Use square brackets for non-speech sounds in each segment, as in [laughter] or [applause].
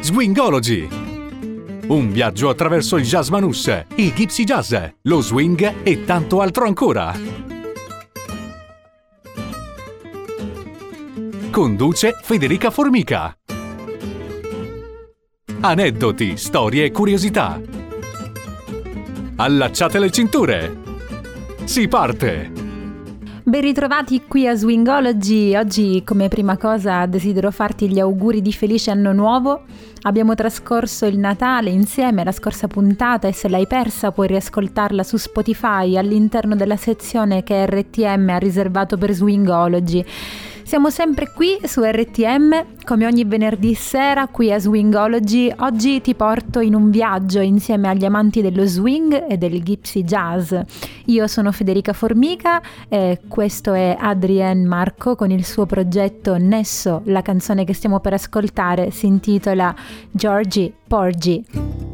Swingology. Un viaggio attraverso il jazz manus, il gypsy jazz, lo swing e tanto altro ancora. Conduce Federica Formica. Aneddoti, storie e curiosità. Allacciate le cinture. Si parte! Ben ritrovati qui a Swingology. Oggi come prima cosa desidero farti gli auguri di felice anno nuovo. Abbiamo trascorso il Natale insieme la scorsa puntata e se l'hai persa puoi riascoltarla su Spotify all'interno della sezione che RTM ha riservato per Swingology. Siamo sempre qui su RTM, come ogni venerdì sera qui a Swingology. Oggi ti porto in un viaggio insieme agli amanti dello swing e del gypsy jazz. Io sono Federica Formica e questo è Adrienne Marco con il suo progetto Nesso. La canzone che stiamo per ascoltare si intitola Georgie Porgy.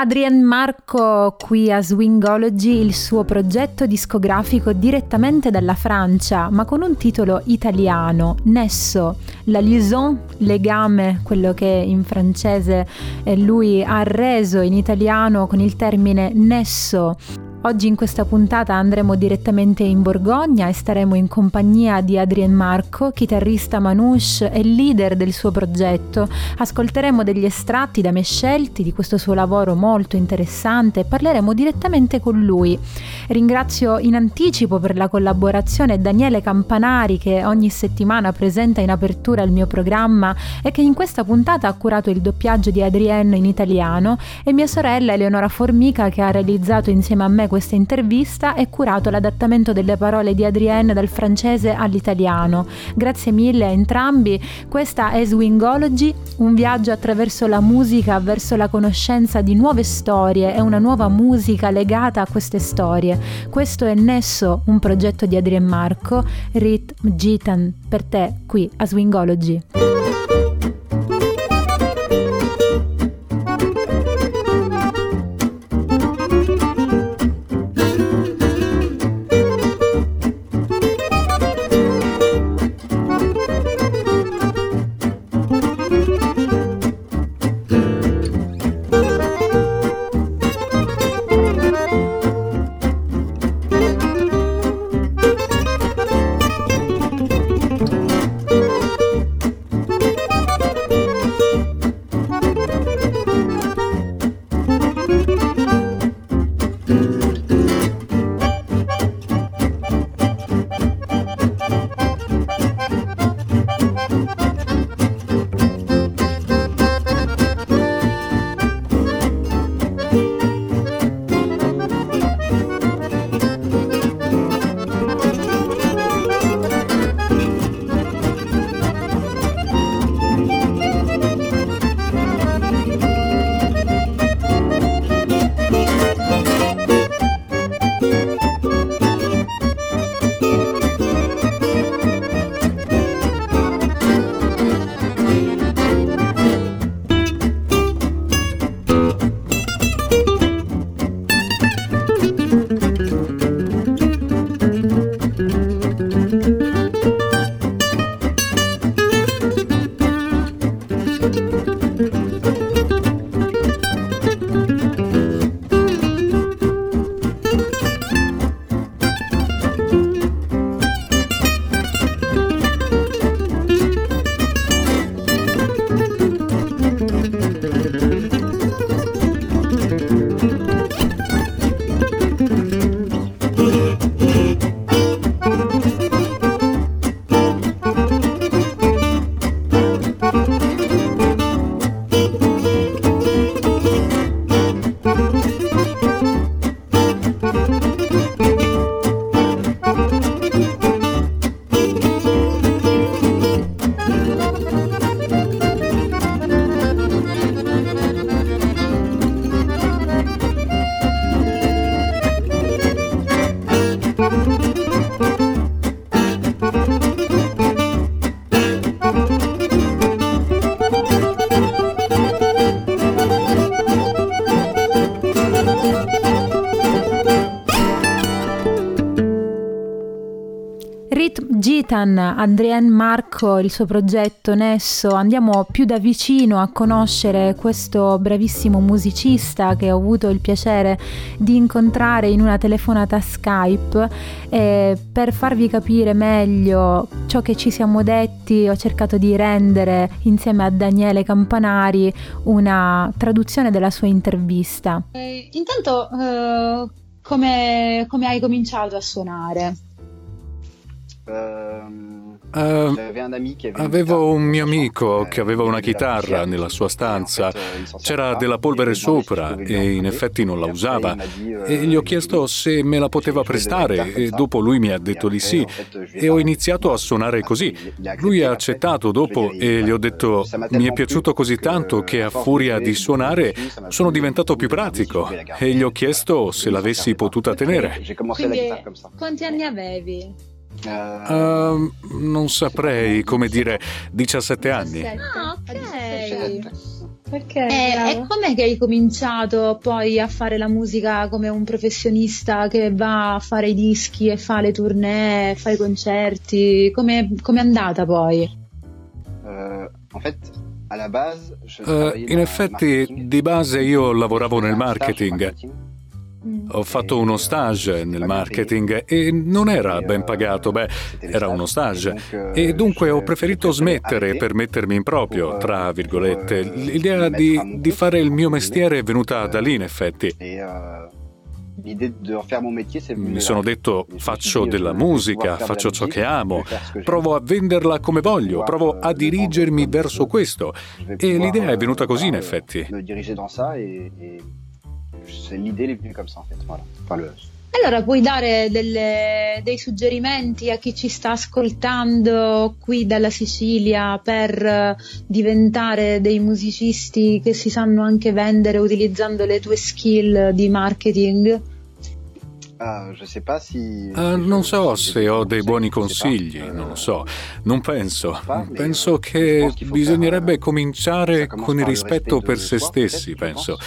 Adrien Marco qui a Swingology il suo progetto discografico direttamente dalla Francia, ma con un titolo italiano, Nesso, la liaison, legame, quello che in francese eh, lui ha reso in italiano con il termine nesso. Oggi in questa puntata andremo direttamente in Borgogna e staremo in compagnia di Adrien Marco, chitarrista manouche e leader del suo progetto. Ascolteremo degli estratti da me scelti di questo suo lavoro molto interessante e parleremo direttamente con lui. Ringrazio in anticipo per la collaborazione Daniele Campanari che ogni settimana presenta in apertura il mio programma e che in questa puntata ha curato il doppiaggio di Adrien in italiano e mia sorella Eleonora Formica che ha realizzato insieme a me questa intervista e curato l'adattamento delle parole di Adrienne dal francese all'italiano. Grazie mille a entrambi. Questa è Swingology, un viaggio attraverso la musica verso la conoscenza di nuove storie e una nuova musica legata a queste storie. Questo è Nesso, un progetto di Adrien Marco, Rit Gitan, per te qui a Swingology. Gitan, Adrien Marco, il suo progetto Nesso, andiamo più da vicino a conoscere questo bravissimo musicista che ho avuto il piacere di incontrare in una telefonata Skype e per farvi capire meglio ciò che ci siamo detti ho cercato di rendere insieme a Daniele Campanari una traduzione della sua intervista. Eh, intanto eh, come, come hai cominciato a suonare? Uh, avevo un mio amico che aveva una chitarra nella sua stanza, c'era della polvere sopra e in effetti non la usava. e gli ho chiesto se me la poteva prestare e dopo lui mi ha detto di sì. e ho iniziato a suonare così. Lui ha accettato dopo e gli ho detto mi è piaciuto così tanto che a furia di suonare sono diventato più pratico. e gli ho chiesto se l'avessi potuta tenere. Quindi quanti anni avevi? Uh, non saprei come dire 17 anni. Ah, ok. Ok. E, e com'è che hai cominciato poi a fare la musica come un professionista che va a fare i dischi e fa le tournée, fa i concerti? Come è andata poi? Uh, en fait, Uh, in effetti, di base io lavoravo nel marketing. Ho fatto uno stage nel marketing e non era ben pagato, beh, era uno stage. E dunque ho preferito smettere per mettermi in proprio, tra virgolette. L'idea di, di fare il mio mestiere è venuta da lì, in effetti. Mi sono detto faccio della musica, faccio ciò che amo, provo a venderla come voglio, provo a dirigermi verso questo. E l'idea è venuta così in effetti l'idée est venue comme ça en fait. Voilà. Enfin, le... Allora puoi dare delle, dei suggerimenti a chi ci sta ascoltando qui dalla Sicilia per diventare dei musicisti che si sanno anche vendere utilizzando le tue skill di marketing? Uh, non so se ho dei buoni consigli, non lo so, non penso. Penso che bisognerebbe cominciare con il rispetto per se stessi, penso.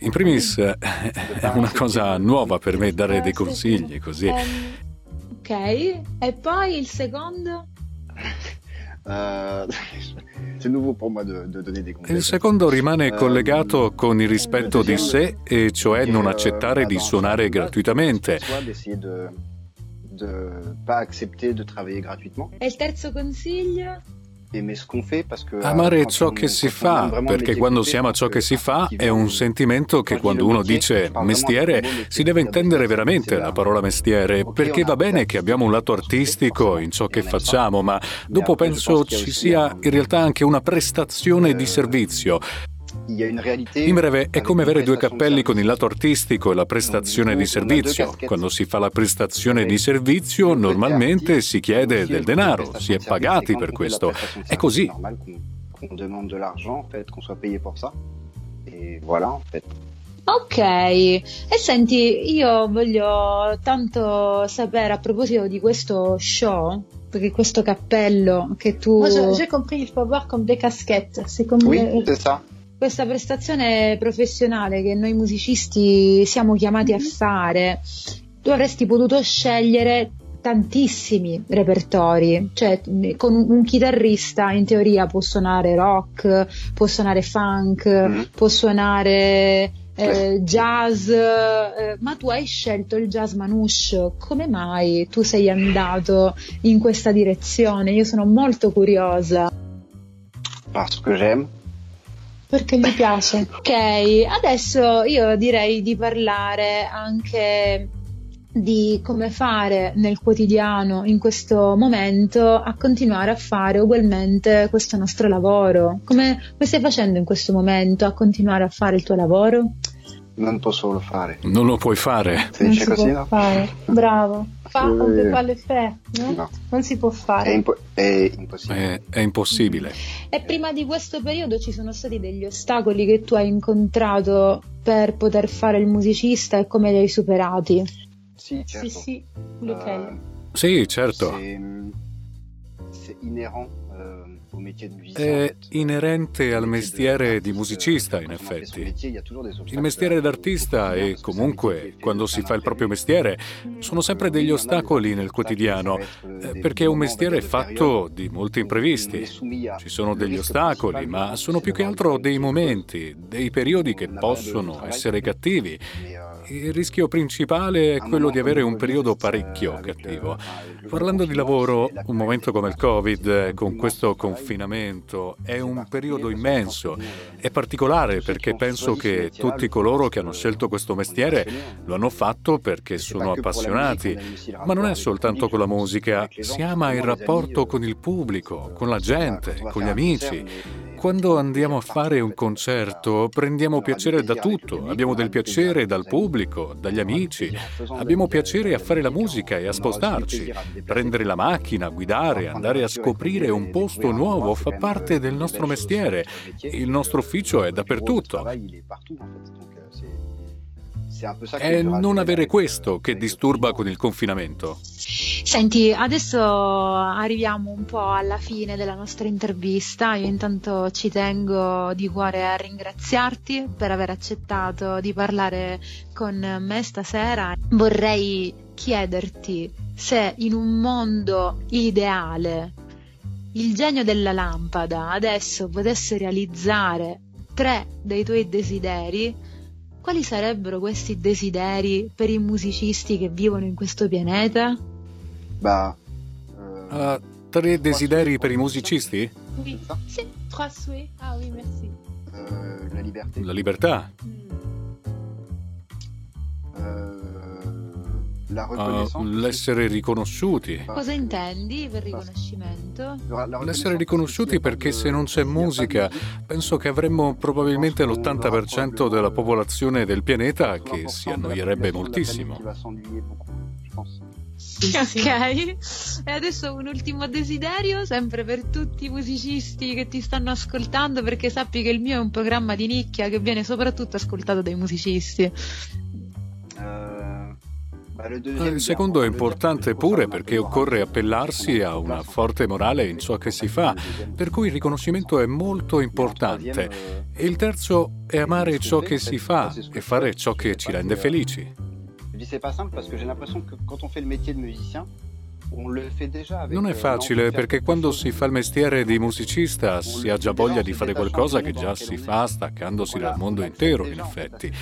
In primis [laughs] è una cosa nuova per me dare dei consigli così. Ok, e poi il secondo? Uh, il secondo rimane collegato con il rispetto di sé, e cioè non accettare di suonare gratuitamente. E il terzo consiglio? Amare ciò che si fa, perché quando si ama ciò che si fa è un sentimento che quando uno dice mestiere si deve intendere veramente la parola mestiere, perché va bene che abbiamo un lato artistico in ciò che facciamo, ma dopo penso ci sia in realtà anche una prestazione di servizio. In breve, è come avere due cappelli con il lato artistico e la prestazione di servizio. Quando si fa la prestazione di servizio, normalmente si chiede del denaro, si è pagati per questo. È così. Ok, e senti, io voglio tanto sapere a proposito di questo show, perché questo cappello che tu... Moi, j'ai compris, il faut voir comme des casquettes. C'est comme oui, c'est ça questa prestazione professionale che noi musicisti siamo chiamati a fare, tu avresti potuto scegliere tantissimi repertori, cioè con un chitarrista in teoria può suonare rock, può suonare funk, mm-hmm. può suonare eh, jazz, eh, ma tu hai scelto il jazz manouche, come mai tu sei andato in questa direzione? Io sono molto curiosa. Que j'aime perché gli piace. ok, adesso io direi di parlare anche di come fare nel quotidiano in questo momento a continuare a fare ugualmente questo nostro lavoro. Come, come stai facendo in questo momento a continuare a fare il tuo lavoro? Non posso lo fare. Non lo puoi fare. Si non dice così, no? Fare. Bravo. Fa eh, on peut pas le faire, no? no? Non si può fare. È, impo- è impossibile. È, è, impossibile. E prima di questo periodo ci sono stati degli ostacoli che tu hai incontrato per poter fare il musicista e come li hai superati? Sì, certo. Sì, sì. Uh, sì certo. C'est, c'est inhérent è inerente al mestiere di musicista, in effetti. Il mestiere d'artista e comunque quando si fa il proprio mestiere sono sempre degli ostacoli nel quotidiano, eh, perché è un mestiere fatto di molti imprevisti. Ci sono degli ostacoli, ma sono più che altro dei momenti, dei periodi che possono essere cattivi il rischio principale è quello di avere un periodo parecchio cattivo. Parlando di lavoro, un momento come il Covid, con questo confinamento, è un periodo immenso. È particolare perché penso che tutti coloro che hanno scelto questo mestiere lo hanno fatto perché sono appassionati. Ma non è soltanto con la musica, si ama il rapporto con il pubblico, con la gente, con gli amici. Quando andiamo a fare un concerto prendiamo piacere da tutto, abbiamo del piacere dal pubblico, dagli amici, abbiamo piacere a fare la musica e a spostarci, prendere la macchina, guidare, andare a scoprire un posto nuovo fa parte del nostro mestiere, il nostro ufficio è dappertutto. È non avere questo che disturba con il confinamento. Senti, adesso arriviamo un po' alla fine della nostra intervista. Io intanto ci tengo di cuore a ringraziarti per aver accettato di parlare con me stasera. Vorrei chiederti se in un mondo ideale il genio della lampada adesso potesse realizzare tre dei tuoi desideri, quali sarebbero questi desideri per i musicisti che vivono in questo pianeta? Bah, uh, tre desideri per i musicisti? Oui, sì, trois souhaits. Ah oui, merci. Uh, la libertà. La libertà. Mm. Uh, l'essere riconosciuti. Cosa intendi per riconoscimento? L'essere riconosciuti perché se non c'è musica, penso che avremmo probabilmente l'80% della popolazione del pianeta che si annoierebbe moltissimo. Ok, e adesso un ultimo desiderio, sempre per tutti i musicisti che ti stanno ascoltando, perché sappi che il mio è un programma di nicchia che viene soprattutto ascoltato dai musicisti. Il secondo è importante pure perché occorre appellarsi a una forte morale in ciò che si fa, per cui il riconoscimento è molto importante. E il terzo è amare ciò che si fa e fare ciò che ci rende felici. Je dis c'est pas simple parce que j'ai l'impression que quand on fait le métier non è facile perché quando si fa il mestiere di musicista si ha già voglia di fare qualcosa che già si fa staccandosi dal mondo intero, in effetti.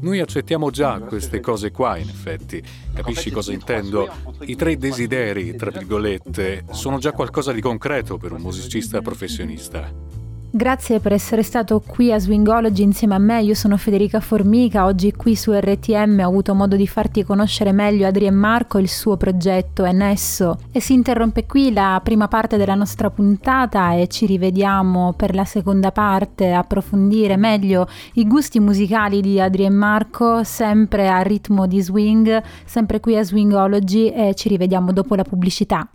Noi accettiamo già queste cose qua, in effetti. Capisci cosa intendo? I tre desideri, tra virgolette, sono già qualcosa di concreto per un musicista professionista. Grazie per essere stato qui a Swingology insieme a me, io sono Federica Formica, oggi qui su RTM ho avuto modo di farti conoscere meglio Adrien Marco, il suo progetto è Nesso. E si interrompe qui la prima parte della nostra puntata e ci rivediamo per la seconda parte approfondire meglio i gusti musicali di Adrien Marco, sempre a ritmo di swing, sempre qui a Swingology e ci rivediamo dopo la pubblicità.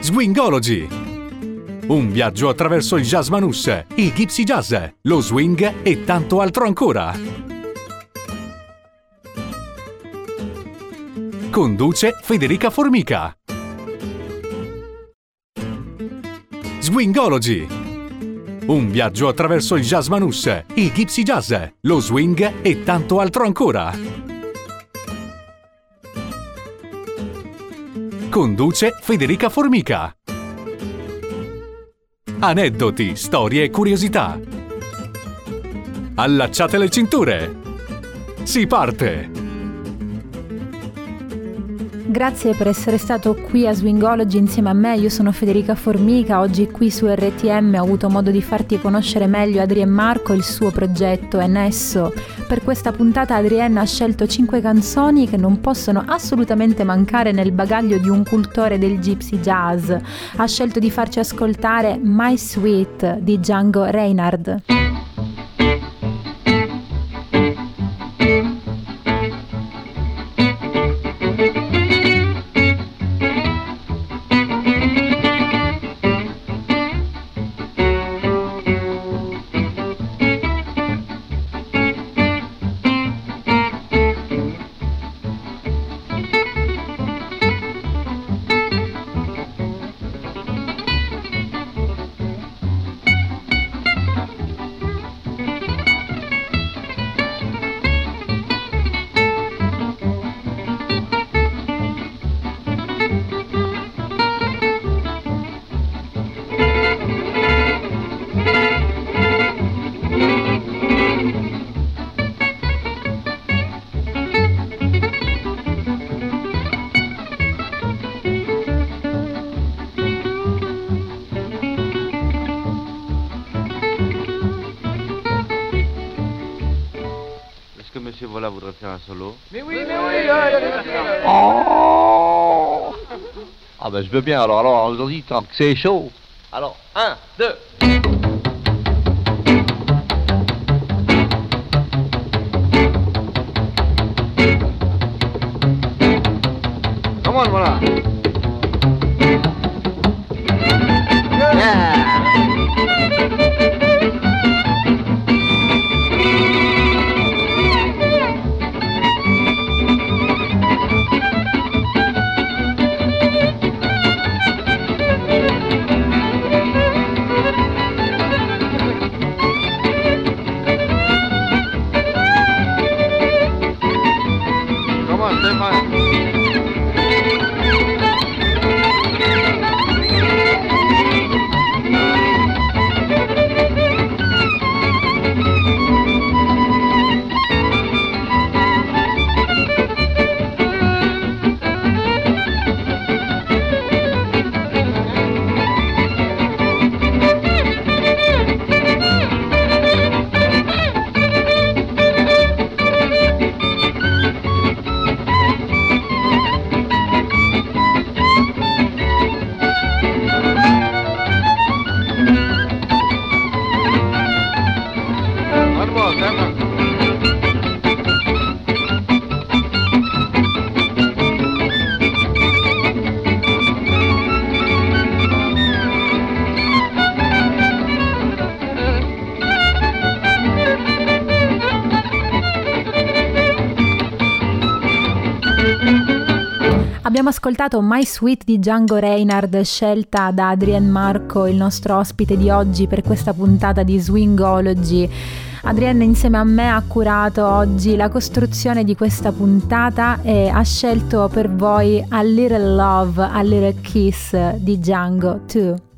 Swingology un viaggio attraverso il jazz manus, il gypsy jazz, lo swing e tanto altro ancora. Conduce Federica Formica. Swingology. Un viaggio attraverso il jazz manus, il gypsy jazz, lo swing e tanto altro ancora. Conduce Federica Formica aneddoti, storie e curiosità. Allacciate le cinture. Si parte! Grazie per essere stato qui a Swingology insieme a me, io sono Federica Formica, oggi qui su RTM ho avuto modo di farti conoscere meglio Adrien Marco, il suo progetto è Nesso. Per questa puntata Adrien ha scelto 5 canzoni che non possono assolutamente mancare nel bagaglio di un cultore del gypsy jazz. Ha scelto di farci ascoltare My Sweet di Django Reinhardt. Solo. Mais oui, mais oui Oh Ah ben je veux bien, alors, alors aujourd'hui, tant que c'est chaud. Alors, live on. Ascoltato My Sweet di Django Reinhardt, scelta da Adrien Marco, il nostro ospite di oggi per questa puntata di Swingology. Adrien insieme a me ha curato oggi la costruzione di questa puntata e ha scelto per voi A Little Love, A Little Kiss di Django 2.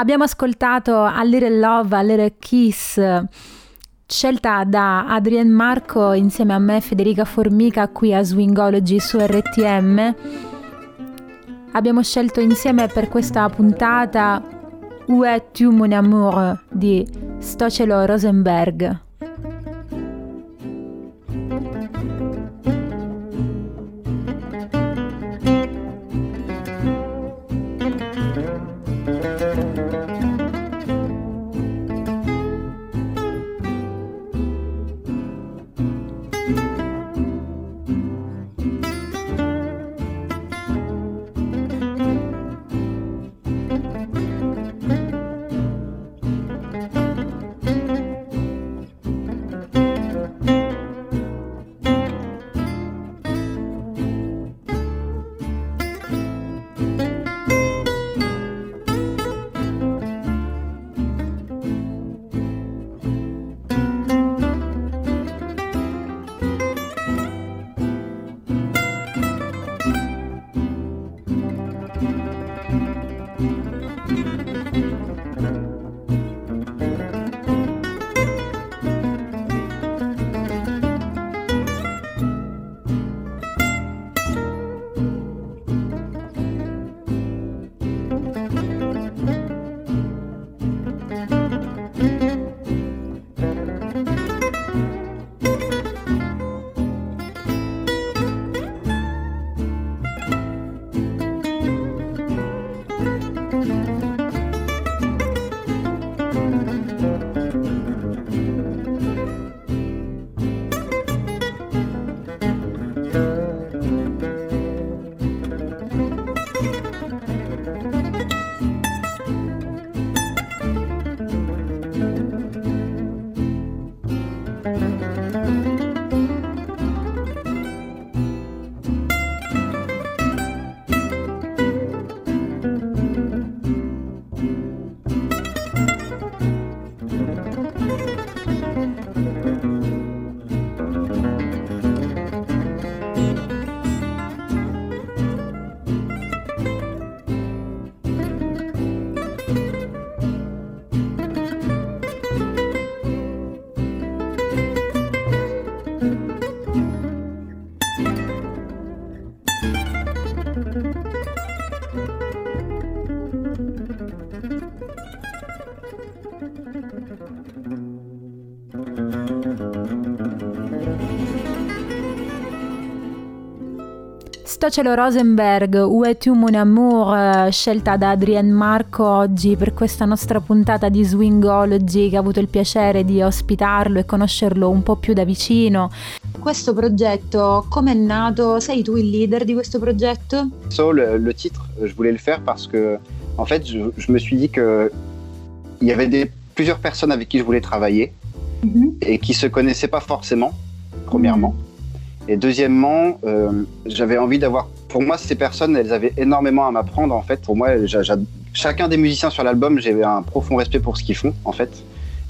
Abbiamo ascoltato A Little Love, A Little Kiss, scelta da Adrien Marco insieme a me Federica Formica qui a Swingology su RTM. Abbiamo scelto insieme per questa puntata Où est tu mon amour di Stocelo Rosenberg. Stocelo Rosenberg, Où tu mon amour, eh, scelta da Adrienne Marco oggi per questa nostra puntata di Swingology che ha avuto il piacere di ospitarlo e conoscerlo un po' più da vicino. Questo progetto, come è nato? Sei tu il leader di questo progetto? So, le, le titre, je voulais le faire parce que, en fait, je, je me suis dit que il y avait des plusieurs personnes avec qui je voulais travailler -hmm. et qui se connaissaient pas forcément, premièrement. Et deuxièmement, euh, j'avais envie d'avoir. Pour moi, ces personnes, elles avaient énormément à m'apprendre en fait. Pour moi, chacun des musiciens sur l'album, j'ai un profond respect pour ce qu'ils font en fait.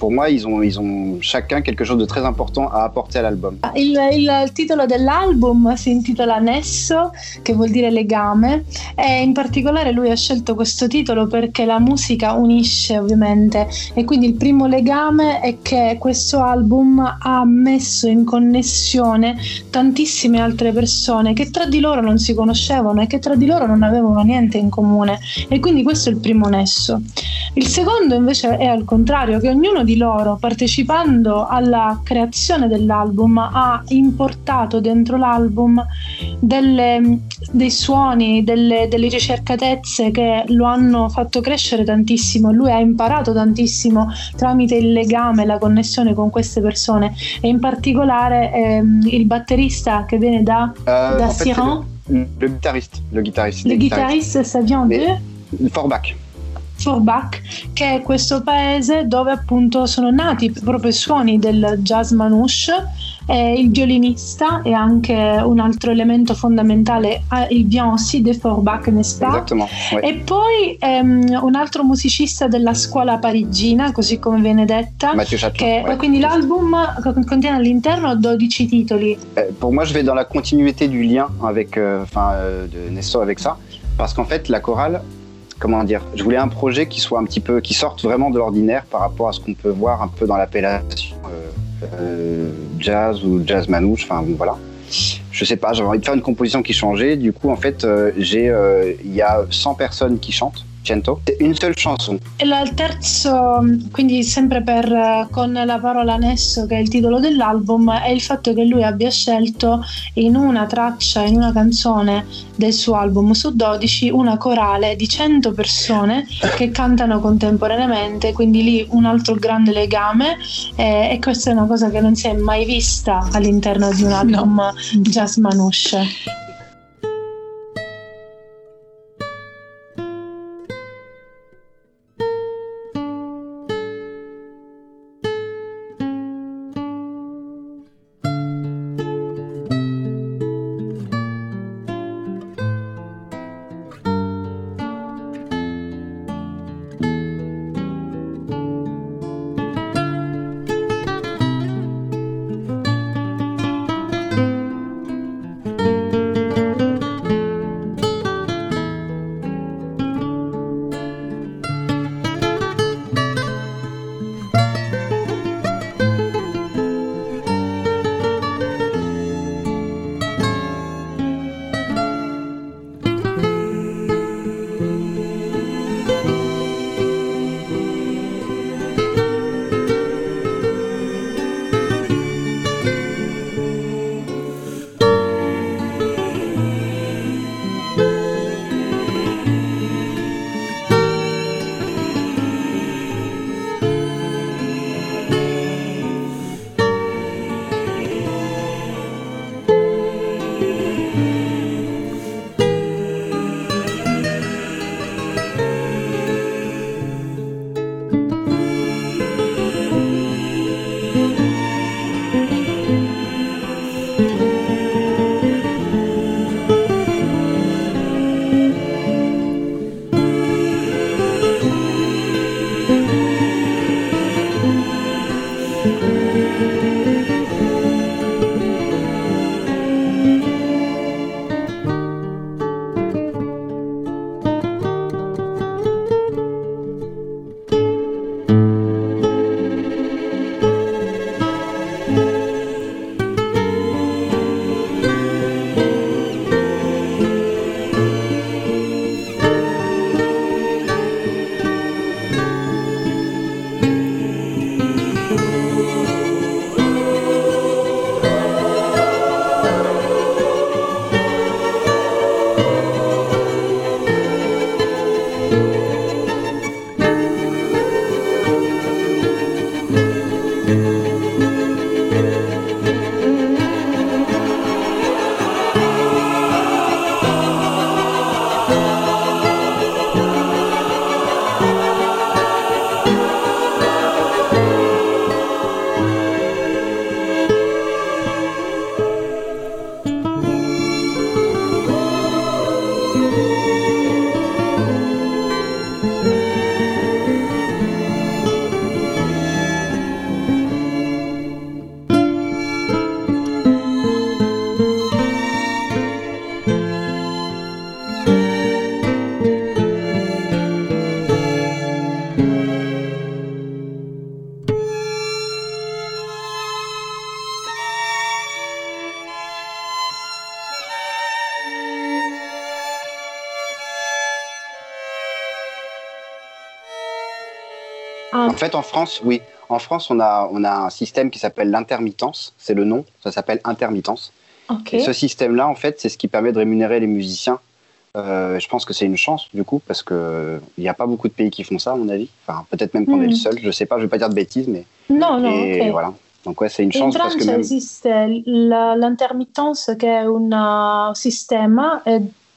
Pour moi, ils ont, ils ont chacun quelque chose de très important a apporter all'album. Il, il titolo dell'album si intitola Nesso, che vuol dire legame, e in particolare lui ha scelto questo titolo perché la musica unisce ovviamente e quindi il primo legame è che questo album ha messo in connessione tantissime altre persone che tra di loro non si conoscevano e che tra di loro non avevano niente in comune e quindi questo è il primo nesso. Il secondo invece è al contrario, che ognuno di loro partecipando alla creazione dell'album ha importato dentro l'album delle, dei suoni, delle, delle ricercatezze che lo hanno fatto crescere tantissimo. Lui ha imparato tantissimo tramite il legame, la connessione con queste persone e in particolare ehm, il batterista che viene da, uh, da Siran. Le, le guitariste, le guitariste. Le guitariste, ça vient de? Forbach. Forbach, che è questo paese dove appunto sono nati proprio i suoni del jazz manouche. Eh, il violinista è anche un altro elemento fondamentale, il vient aussi de Forbach, n'est-ce pas? Ouais. E poi ehm, un altro musicista della scuola parigina, così come viene detta, Chaton, che, ouais. quindi l'album contiene all'interno 12 titoli. Euh, pour moi, je vais dans la continuité du lien avec, euh, enfin, euh, de Nestor avec ça, parce qu'en fait, la chorale, comment dire, je voulais un projet qui soit un petit peu, qui sorte vraiment de l'ordinaire par rapport à ce qu'on peut voir un peu dans l'appellation euh, euh, jazz ou jazz manouche, enfin voilà. Je sais pas, j'avais envie de faire une composition qui changeait. Du coup, en fait, euh, j'ai, il y a 100 personnes qui chantent. 100 une seule chanson. Il terzo, quindi sempre per, con la parola Nesso che è il titolo dell'album, è il fatto che lui abbia scelto in una traccia, in una canzone del suo album su 12, una corale di 100 persone che cantano contemporaneamente, quindi lì un altro grande legame eh, e questa è una cosa che non si è mai vista all'interno di un album no. jazz manouche. Fait, en France, oui. En France, on a, on a un système qui s'appelle l'intermittence. C'est le nom. Ça s'appelle intermittence. Et ce système-là, en fait, c'est ce qui permet de rémunérer les musiciens. Euh, je pense que c'est une chance, du coup, parce qu'il n'y a pas beaucoup de pays qui font ça, à mon avis. Enfin, peut-être même qu'on est le hmm. seul. Je ne sais pas, je ne vais pas dire de bêtises, mais. Non, non. Et voilà. Donc, ouais, c'est une chance. In Francia parce que même... esiste l'intermittenza, che è un sistema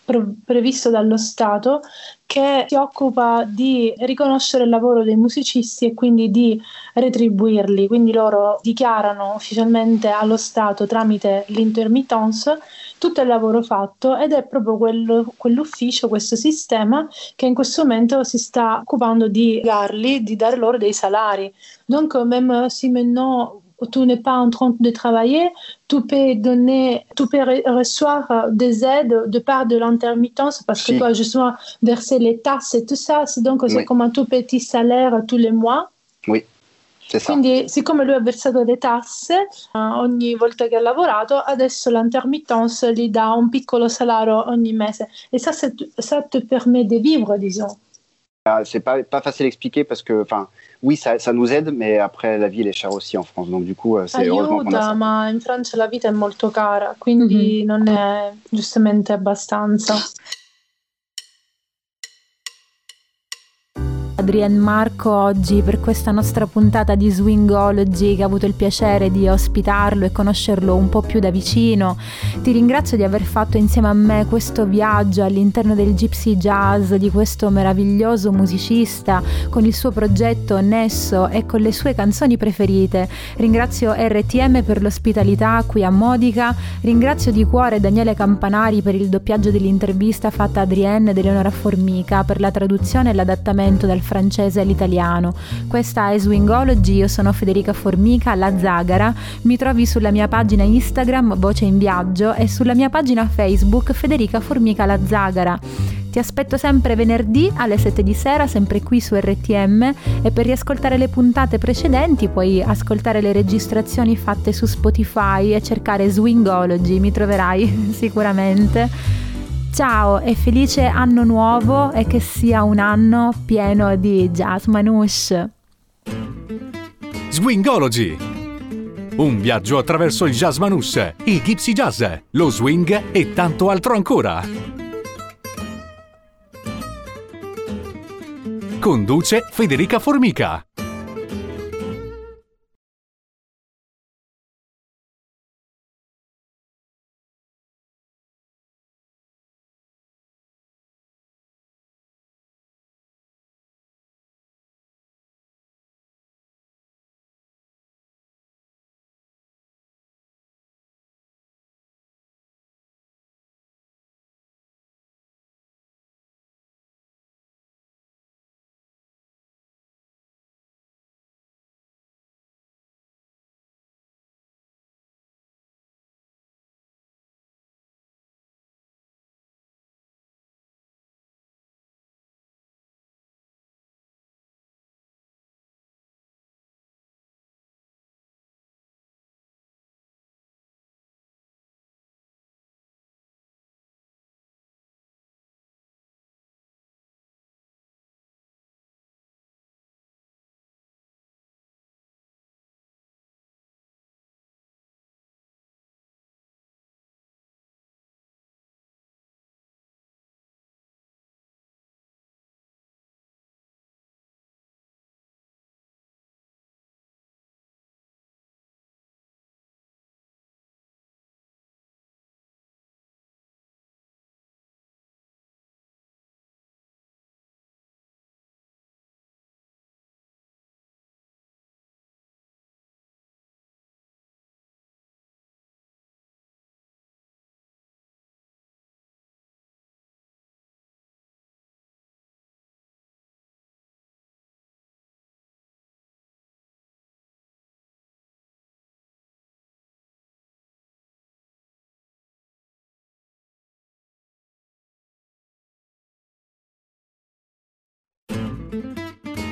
previsto dallo Stato che si occupa di riconoscere il lavoro dei musicisti e quindi di retribuirli. Quindi loro dichiarano ufficialmente allo Stato tramite l'intermittence tutto il lavoro fatto ed è proprio quello, quell'ufficio, questo sistema che in questo momento si sta occupando di darli, di dare loro dei salari. Donc même si maintenant tu n'es pas en train de travailler, tu peux donner, tu peux recevoir des aides de part de l'intermittence parce que toi, justement, verser les tasses et tout ça, c'est donc c'est comme un tout petit salaire tous les mois. Oui. Quindi, siccome lui ha versato le tasse uh, ogni volta che ha lavorato, adesso l'intermittence gli dà un piccolo salario ogni mese. E ça, ça te permet de vivre, disons. Ah, c'est pas, pas facile à expliquer parce que, enfin, oui, ça, ça, nous aide, mais après, la vie, elle est chère aussi en France. Donc, du coup, euh, c'est heureusement qu'on a ça. ma in Francia la vita è molto cara, quindi mm-hmm. non è giustamente abbastanza. Adrienne Marco oggi per questa nostra puntata di Swingology che ha avuto il piacere di ospitarlo e conoscerlo un po' più da vicino. Ti ringrazio di aver fatto insieme a me questo viaggio all'interno del Gypsy Jazz di questo meraviglioso musicista con il suo progetto Nesso e con le sue canzoni preferite. Ringrazio RTM per l'ospitalità qui a Modica, ringrazio di cuore Daniele Campanari per il doppiaggio dell'intervista fatta a Adrienne ed Eleonora Formica per la traduzione e l'adattamento dal francese all'italiano. Questa è Swingology, io sono Federica Formica, la Zagara. Mi trovi sulla mia pagina Instagram Voce in Viaggio e sulla mia pagina Facebook Federica Formica la Zagara. Ti aspetto sempre venerdì alle 7 di sera, sempre qui su RTM e per riascoltare le puntate precedenti puoi ascoltare le registrazioni fatte su Spotify e cercare Swingology, mi troverai [laughs] sicuramente. Ciao e felice anno nuovo e che sia un anno pieno di jazz manouche. Swingology. Un viaggio attraverso il jazz manouche, il gypsy jazz, lo swing e tanto altro ancora. Conduce Federica Formica.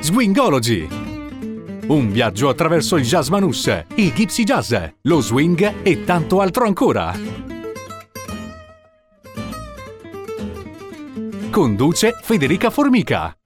Swingology. Un viaggio attraverso il jazz manouche, il gypsy jazz, lo swing e tanto altro ancora. Conduce Federica Formica.